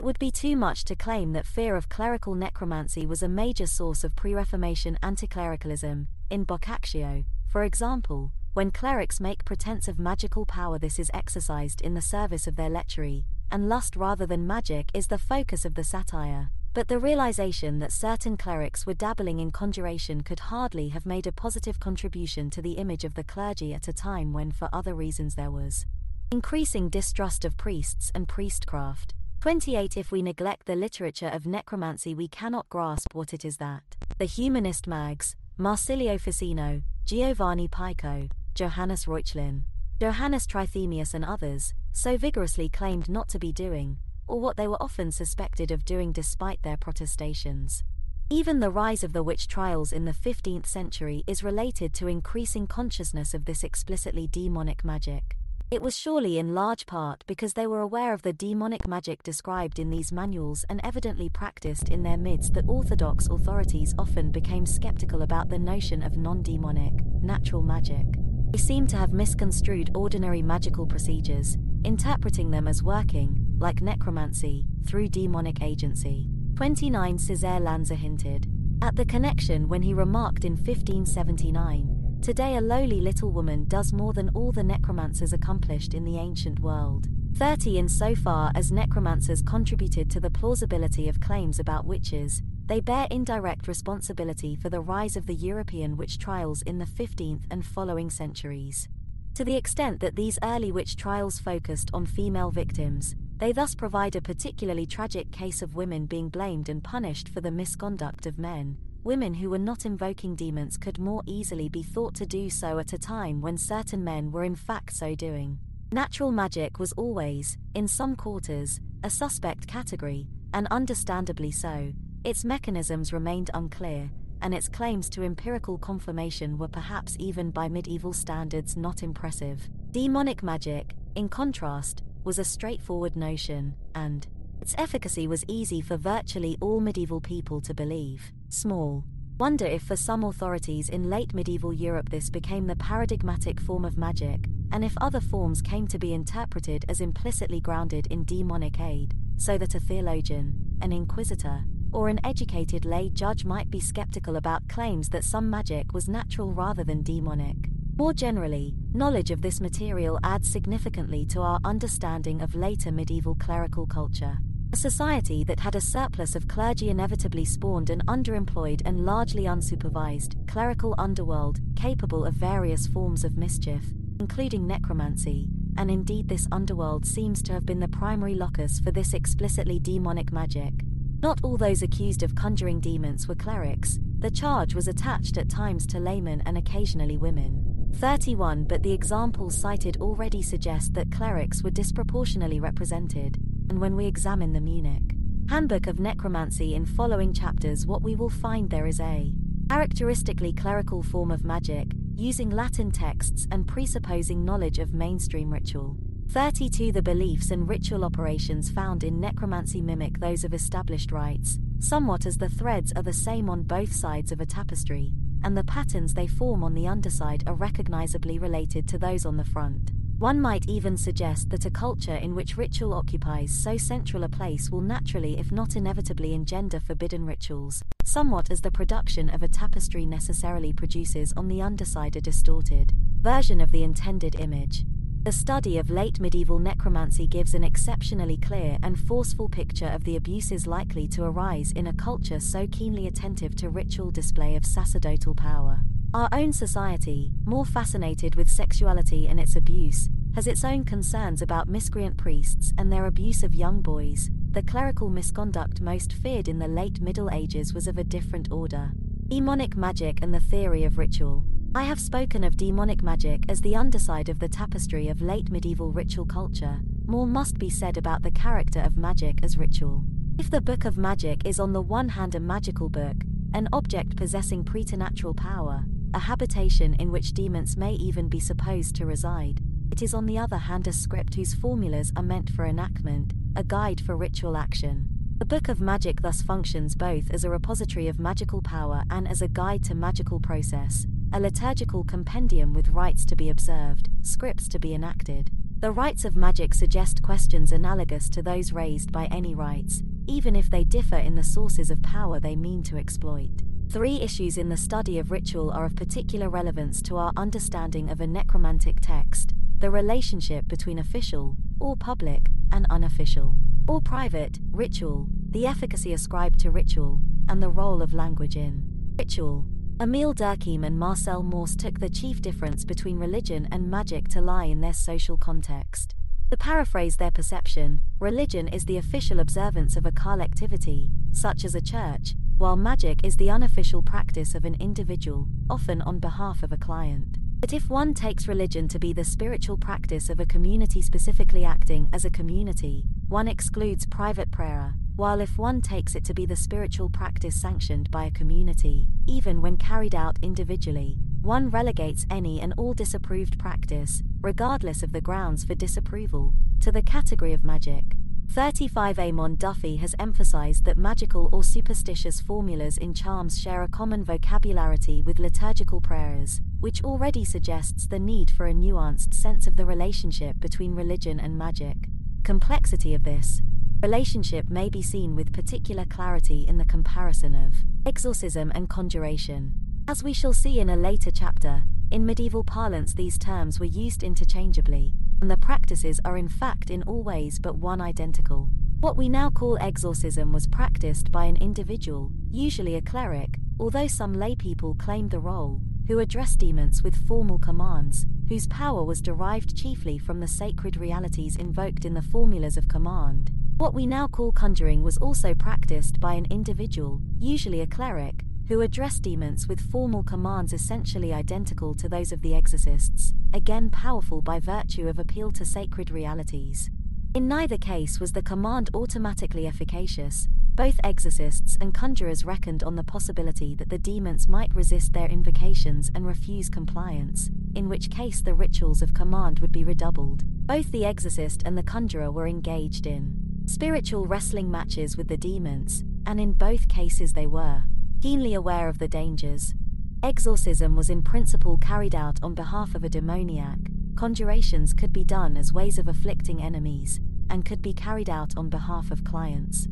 It would be too much to claim that fear of clerical necromancy was a major source of pre Reformation anticlericalism. In Boccaccio, for example, when clerics make pretense of magical power, this is exercised in the service of their lechery, and lust rather than magic is the focus of the satire. But the realization that certain clerics were dabbling in conjuration could hardly have made a positive contribution to the image of the clergy at a time when, for other reasons, there was increasing distrust of priests and priestcraft. 28 If we neglect the literature of necromancy, we cannot grasp what it is that the humanist mags, Marsilio Ficino, Giovanni Pico, Johannes Reuchlin, Johannes Trithemius, and others, so vigorously claimed not to be doing, or what they were often suspected of doing despite their protestations. Even the rise of the witch trials in the 15th century is related to increasing consciousness of this explicitly demonic magic. It was surely in large part because they were aware of the demonic magic described in these manuals and evidently practiced in their midst that Orthodox authorities often became skeptical about the notion of non demonic, natural magic. They seem to have misconstrued ordinary magical procedures, interpreting them as working, like necromancy, through demonic agency. 29 Césaire Lanza hinted at the connection when he remarked in 1579 Today, a lowly little woman does more than all the necromancers accomplished in the ancient world. 30 Insofar as necromancers contributed to the plausibility of claims about witches, they bear indirect responsibility for the rise of the European witch trials in the 15th and following centuries. To the extent that these early witch trials focused on female victims, they thus provide a particularly tragic case of women being blamed and punished for the misconduct of men, women who were not invoking demons could more easily be thought to do so at a time when certain men were in fact so doing. Natural magic was always, in some quarters, a suspect category, and understandably so, its mechanisms remained unclear, and its claims to empirical confirmation were perhaps even by medieval standards not impressive. Demonic magic, in contrast, was a straightforward notion, and its efficacy was easy for virtually all medieval people to believe. Small. Wonder if for some authorities in late medieval Europe this became the paradigmatic form of magic, and if other forms came to be interpreted as implicitly grounded in demonic aid, so that a theologian, an inquisitor, or an educated lay judge might be skeptical about claims that some magic was natural rather than demonic. More generally, knowledge of this material adds significantly to our understanding of later medieval clerical culture. A society that had a surplus of clergy inevitably spawned an underemployed and largely unsupervised clerical underworld capable of various forms of mischief, including necromancy, and indeed this underworld seems to have been the primary locus for this explicitly demonic magic. Not all those accused of conjuring demons were clerics, the charge was attached at times to laymen and occasionally women. 31 But the examples cited already suggest that clerics were disproportionately represented and when we examine the Munich Handbook of Necromancy in following chapters, what we will find there is a characteristically clerical form of magic, using Latin texts and presupposing knowledge of mainstream ritual. 32 The beliefs and ritual operations found in necromancy mimic those of established rites, somewhat as the threads are the same on both sides of a tapestry, and the patterns they form on the underside are recognizably related to those on the front. One might even suggest that a culture in which ritual occupies so central a place will naturally, if not inevitably, engender forbidden rituals, somewhat as the production of a tapestry necessarily produces on the underside a distorted version of the intended image. The study of late medieval necromancy gives an exceptionally clear and forceful picture of the abuses likely to arise in a culture so keenly attentive to ritual display of sacerdotal power. Our own society, more fascinated with sexuality and its abuse, has its own concerns about miscreant priests and their abuse of young boys. The clerical misconduct most feared in the late Middle Ages was of a different order. Demonic magic and the theory of ritual. I have spoken of demonic magic as the underside of the tapestry of late medieval ritual culture. More must be said about the character of magic as ritual. If the Book of Magic is on the one hand a magical book, an object possessing preternatural power, a habitation in which demons may even be supposed to reside. It is on the other hand a script whose formulas are meant for enactment, a guide for ritual action. The Book of Magic thus functions both as a repository of magical power and as a guide to magical process, a liturgical compendium with rites to be observed, scripts to be enacted. The rites of magic suggest questions analogous to those raised by any rites, even if they differ in the sources of power they mean to exploit. Three issues in the study of ritual are of particular relevance to our understanding of a necromantic text the relationship between official, or public, and unofficial, or private, ritual, the efficacy ascribed to ritual, and the role of language in ritual. Emile Durkheim and Marcel Mauss took the chief difference between religion and magic to lie in their social context. To paraphrase their perception, religion is the official observance of a collectivity, such as a church, while magic is the unofficial practice of an individual, often on behalf of a client. But if one takes religion to be the spiritual practice of a community specifically acting as a community, one excludes private prayer, while if one takes it to be the spiritual practice sanctioned by a community, even when carried out individually, one relegates any and all disapproved practice, regardless of the grounds for disapproval, to the category of magic. 35 Eamon Duffy has emphasized that magical or superstitious formulas in charms share a common vocabulary with liturgical prayers, which already suggests the need for a nuanced sense of the relationship between religion and magic. Complexity of this relationship may be seen with particular clarity in the comparison of exorcism and conjuration. As we shall see in a later chapter, in medieval parlance these terms were used interchangeably, and the practices are in fact in all ways but one identical. What we now call exorcism was practiced by an individual, usually a cleric, although some laypeople claimed the role, who addressed demons with formal commands, whose power was derived chiefly from the sacred realities invoked in the formulas of command. What we now call conjuring was also practiced by an individual, usually a cleric, who addressed demons with formal commands essentially identical to those of the exorcists, again powerful by virtue of appeal to sacred realities. In neither case was the command automatically efficacious, both exorcists and conjurers reckoned on the possibility that the demons might resist their invocations and refuse compliance, in which case the rituals of command would be redoubled. Both the exorcist and the conjurer were engaged in spiritual wrestling matches with the demons, and in both cases they were keenly aware of the dangers. Exorcism was in principle carried out on behalf of a demoniac, conjurations could be done as ways of afflicting enemies, and could be carried out on behalf of clients.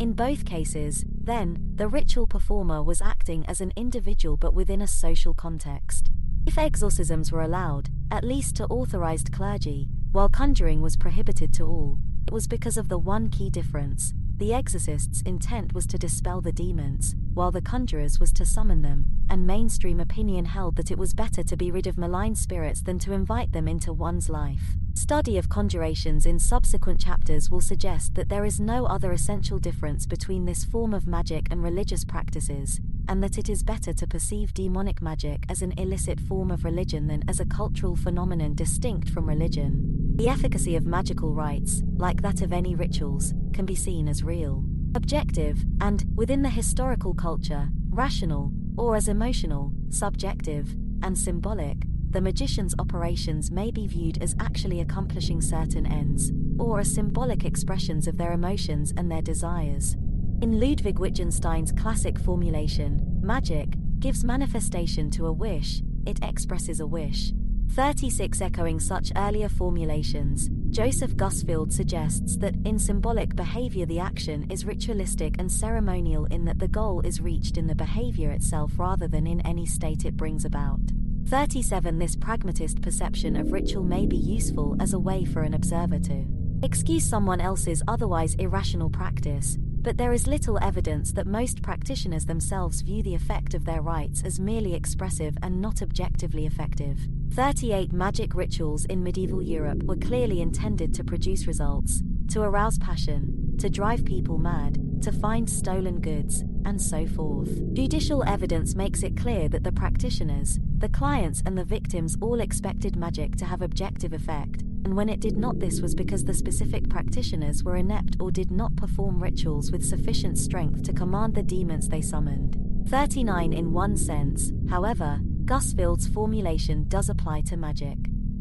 In both cases, then, the ritual performer was acting as an individual but within a social context. If exorcisms were allowed, at least to authorized clergy, while conjuring was prohibited to all, it was because of the one key difference the exorcist's intent was to dispel the demons, while the conjurer's was to summon them, and mainstream opinion held that it was better to be rid of malign spirits than to invite them into one's life. Study of conjurations in subsequent chapters will suggest that there is no other essential difference between this form of magic and religious practices, and that it is better to perceive demonic magic as an illicit form of religion than as a cultural phenomenon distinct from religion. The efficacy of magical rites, like that of any rituals, can be seen as real, objective, and, within the historical culture, rational, or as emotional, subjective, and symbolic. The magician's operations may be viewed as actually accomplishing certain ends, or as symbolic expressions of their emotions and their desires. In Ludwig Wittgenstein's classic formulation, magic gives manifestation to a wish, it expresses a wish. 36 Echoing such earlier formulations, Joseph Gusfield suggests that in symbolic behavior the action is ritualistic and ceremonial in that the goal is reached in the behavior itself rather than in any state it brings about. 37 This pragmatist perception of ritual may be useful as a way for an observer to excuse someone else's otherwise irrational practice, but there is little evidence that most practitioners themselves view the effect of their rites as merely expressive and not objectively effective. 38 magic rituals in medieval Europe were clearly intended to produce results, to arouse passion, to drive people mad, to find stolen goods, and so forth. Judicial evidence makes it clear that the practitioners, the clients, and the victims all expected magic to have objective effect, and when it did not, this was because the specific practitioners were inept or did not perform rituals with sufficient strength to command the demons they summoned. 39 In one sense, however, Gusfield's formulation does apply to magic.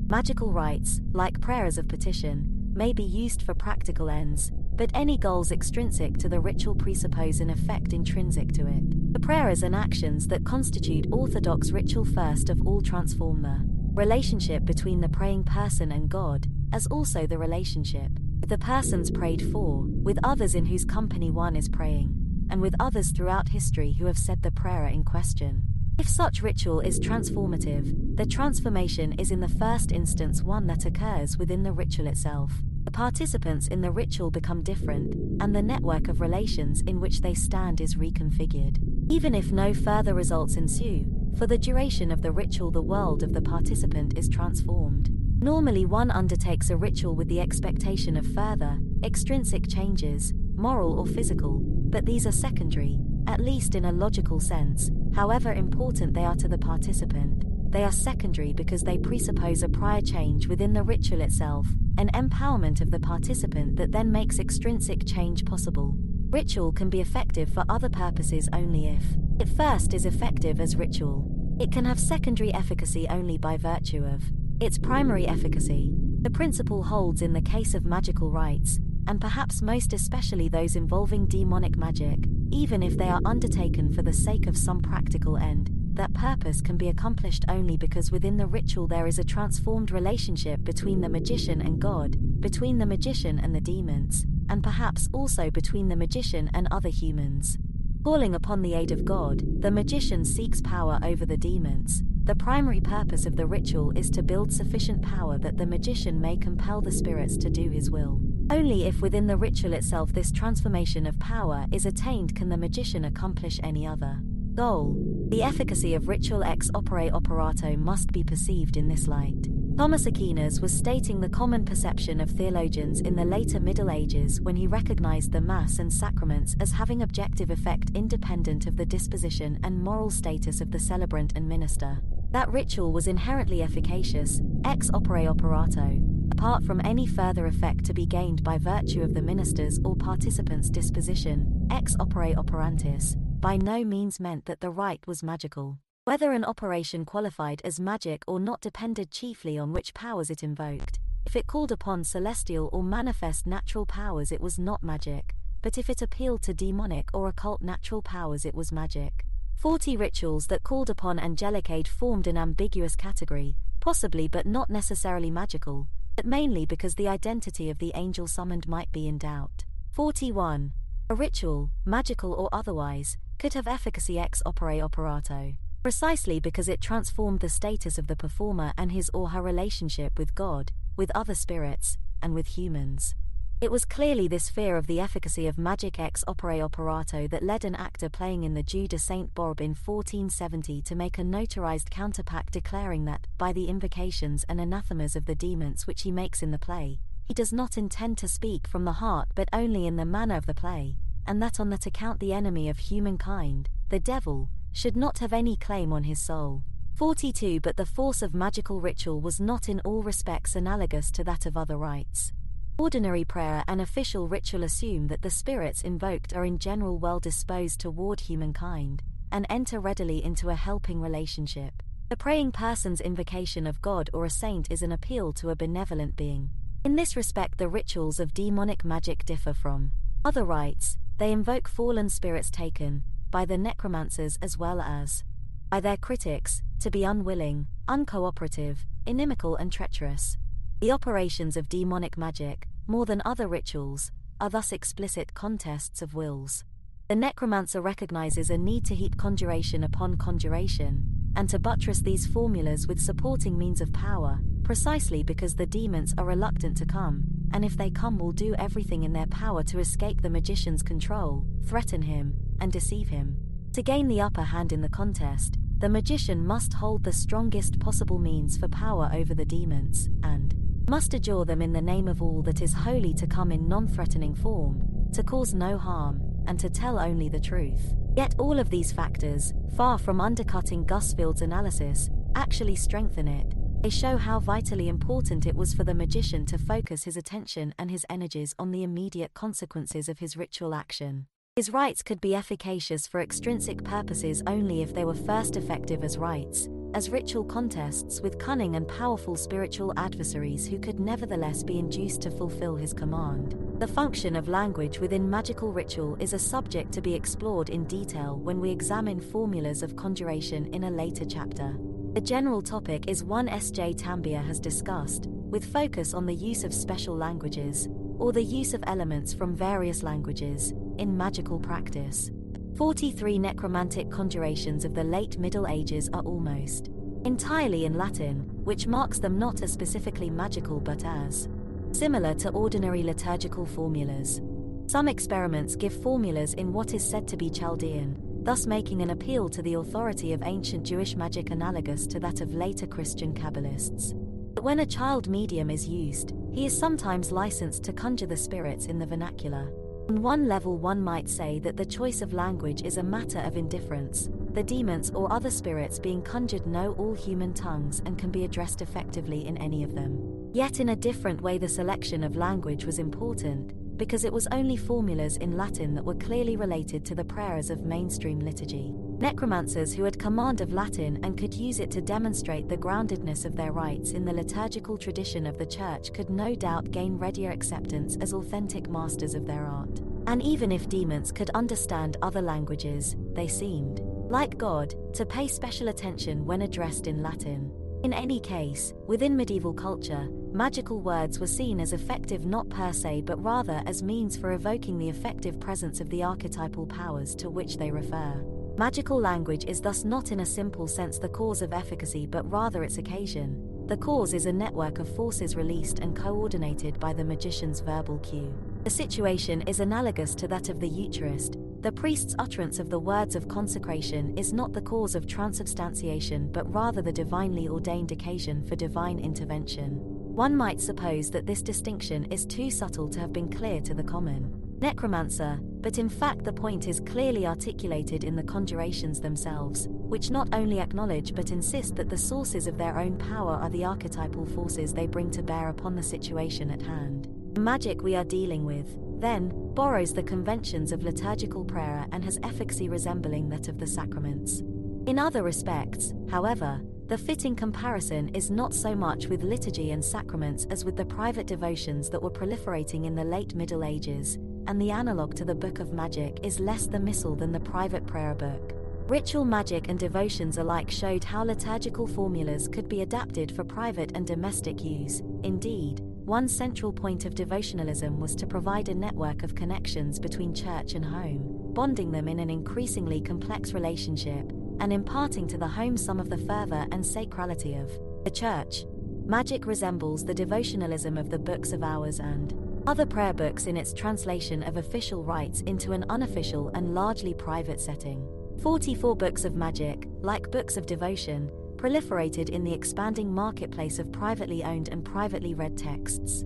Magical rites, like prayers of petition, may be used for practical ends, but any goals extrinsic to the ritual presuppose an effect intrinsic to it. The prayers and actions that constitute orthodox ritual first of all transform the relationship between the praying person and God, as also the relationship the persons prayed for, with others in whose company one is praying, and with others throughout history who have said the prayer in question. If such ritual is transformative, the transformation is in the first instance one that occurs within the ritual itself. The participants in the ritual become different, and the network of relations in which they stand is reconfigured. Even if no further results ensue, for the duration of the ritual, the world of the participant is transformed. Normally, one undertakes a ritual with the expectation of further, extrinsic changes, moral or physical, but these are secondary, at least in a logical sense, however important they are to the participant. They are secondary because they presuppose a prior change within the ritual itself, an empowerment of the participant that then makes extrinsic change possible. Ritual can be effective for other purposes only if it first is effective as ritual. It can have secondary efficacy only by virtue of its primary efficacy. The principle holds in the case of magical rites, and perhaps most especially those involving demonic magic, even if they are undertaken for the sake of some practical end, that purpose can be accomplished only because within the ritual there is a transformed relationship between the magician and God, between the magician and the demons, and perhaps also between the magician and other humans. Calling upon the aid of God, the magician seeks power over the demons. The primary purpose of the ritual is to build sufficient power that the magician may compel the spirits to do his will. Only if within the ritual itself this transformation of power is attained can the magician accomplish any other goal. The efficacy of ritual ex opere operato must be perceived in this light. Thomas Aquinas was stating the common perception of theologians in the later Middle Ages when he recognized the Mass and sacraments as having objective effect independent of the disposition and moral status of the celebrant and minister. That ritual was inherently efficacious, ex opere operato, apart from any further effect to be gained by virtue of the minister's or participant's disposition, ex opere operantis, by no means meant that the rite was magical. Whether an operation qualified as magic or not depended chiefly on which powers it invoked. If it called upon celestial or manifest natural powers, it was not magic, but if it appealed to demonic or occult natural powers, it was magic. Forty rituals that called upon angelic aid formed an ambiguous category, possibly but not necessarily magical, but mainly because the identity of the angel summoned might be in doubt. 41. A ritual, magical or otherwise, could have efficacy ex opere operato, precisely because it transformed the status of the performer and his or her relationship with God, with other spirits, and with humans. It was clearly this fear of the efficacy of magic ex opere operato that led an actor playing in the de Saint Barbe in 1470 to make a notarized counterpact declaring that, by the invocations and anathemas of the demons which he makes in the play, he does not intend to speak from the heart but only in the manner of the play, and that on that account the enemy of humankind, the devil, should not have any claim on his soul. 42 But the force of magical ritual was not in all respects analogous to that of other rites. Ordinary prayer and official ritual assume that the spirits invoked are in general well disposed toward humankind and enter readily into a helping relationship. The praying person's invocation of God or a saint is an appeal to a benevolent being. In this respect, the rituals of demonic magic differ from other rites, they invoke fallen spirits taken, by the necromancers as well as by their critics, to be unwilling, uncooperative, inimical, and treacherous. The operations of demonic magic, more than other rituals, are thus explicit contests of wills. The necromancer recognizes a need to heap conjuration upon conjuration, and to buttress these formulas with supporting means of power, precisely because the demons are reluctant to come, and if they come, will do everything in their power to escape the magician's control, threaten him, and deceive him. To gain the upper hand in the contest, the magician must hold the strongest possible means for power over the demons, and must adjure them in the name of all that is holy to come in non threatening form, to cause no harm, and to tell only the truth. Yet all of these factors, far from undercutting Gusfield's analysis, actually strengthen it. They show how vitally important it was for the magician to focus his attention and his energies on the immediate consequences of his ritual action. His rites could be efficacious for extrinsic purposes only if they were first effective as rites, as ritual contests with cunning and powerful spiritual adversaries who could nevertheless be induced to fulfill his command. The function of language within magical ritual is a subject to be explored in detail when we examine formulas of conjuration in a later chapter. The general topic is one S.J. Tambiah has discussed, with focus on the use of special languages, or the use of elements from various languages, in magical practice. 43 necromantic conjurations of the late Middle Ages are almost entirely in Latin, which marks them not as specifically magical but as similar to ordinary liturgical formulas. Some experiments give formulas in what is said to be Chaldean, thus making an appeal to the authority of ancient Jewish magic analogous to that of later Christian Kabbalists. But when a child medium is used, he is sometimes licensed to conjure the spirits in the vernacular. On one level, one might say that the choice of language is a matter of indifference. The demons or other spirits being conjured know all human tongues and can be addressed effectively in any of them. Yet, in a different way, the selection of language was important, because it was only formulas in Latin that were clearly related to the prayers of mainstream liturgy. Necromancers who had command of Latin and could use it to demonstrate the groundedness of their rites in the liturgical tradition of the Church could no doubt gain readier acceptance as authentic masters of their art. And even if demons could understand other languages, they seemed, like God, to pay special attention when addressed in Latin. In any case, within medieval culture, magical words were seen as effective not per se but rather as means for evoking the effective presence of the archetypal powers to which they refer. Magical language is thus not in a simple sense the cause of efficacy but rather its occasion. The cause is a network of forces released and coordinated by the magician's verbal cue. The situation is analogous to that of the Eucharist, the priest's utterance of the words of consecration is not the cause of transubstantiation but rather the divinely ordained occasion for divine intervention. One might suppose that this distinction is too subtle to have been clear to the common necromancer, but in fact the point is clearly articulated in the conjurations themselves, which not only acknowledge but insist that the sources of their own power are the archetypal forces they bring to bear upon the situation at hand. The magic we are dealing with, then, borrows the conventions of liturgical prayer and has efficacy resembling that of the sacraments. In other respects, however, the fitting comparison is not so much with liturgy and sacraments as with the private devotions that were proliferating in the late Middle Ages, and the analogue to the Book of Magic is less the missal than the private prayer book. Ritual magic and devotions alike showed how liturgical formulas could be adapted for private and domestic use. Indeed, one central point of devotionalism was to provide a network of connections between church and home, bonding them in an increasingly complex relationship, and imparting to the home some of the fervor and sacrality of the church. Magic resembles the devotionalism of the Books of Hours and other prayer books in its translation of official rites into an unofficial and largely private setting. 44 books of magic, like books of devotion, proliferated in the expanding marketplace of privately owned and privately read texts.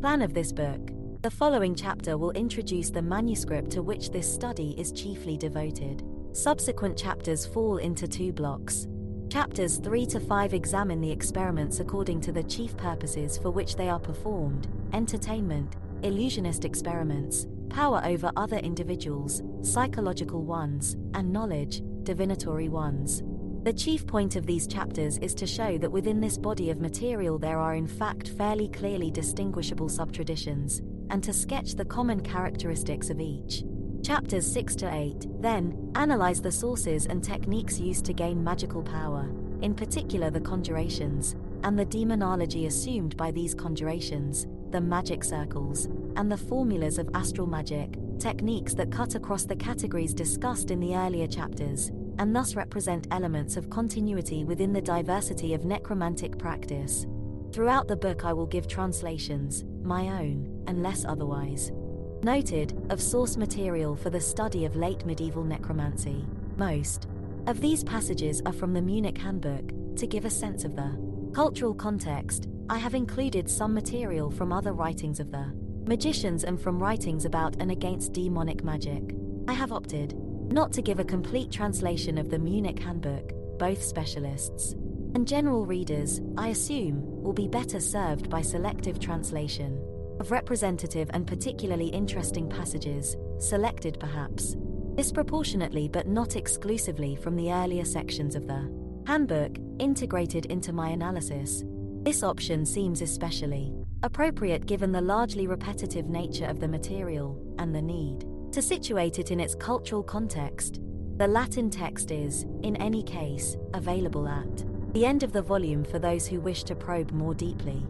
Plan of this book. The following chapter will introduce the manuscript to which this study is chiefly devoted. Subsequent chapters fall into two blocks. Chapters 3 to 5 examine the experiments according to the chief purposes for which they are performed entertainment, illusionist experiments, power over other individuals, psychological ones, and knowledge, divinatory ones. The chief point of these chapters is to show that within this body of material there are in fact fairly clearly distinguishable subtraditions, and to sketch the common characteristics of each. Chapters 6 to 8 then analyze the sources and techniques used to gain magical power, in particular the conjurations, and the demonology assumed by these conjurations, the magic circles, and the formulas of astral magic, techniques that cut across the categories discussed in the earlier chapters, and thus represent elements of continuity within the diversity of necromantic practice. Throughout the book, I will give translations, my own, unless otherwise noted, of source material for the study of late medieval necromancy. Most of these passages are from the Munich Handbook, to give a sense of the cultural context. I have included some material from other writings of the magicians and from writings about and against demonic magic. I have opted not to give a complete translation of the Munich Handbook, both specialists and general readers, I assume, will be better served by selective translation of representative and particularly interesting passages, selected perhaps disproportionately but not exclusively from the earlier sections of the handbook, integrated into my analysis. This option seems especially appropriate given the largely repetitive nature of the material and the need to situate it in its cultural context, the Latin text is, in any case, available at The end of the volume for those who wish to probe more deeply.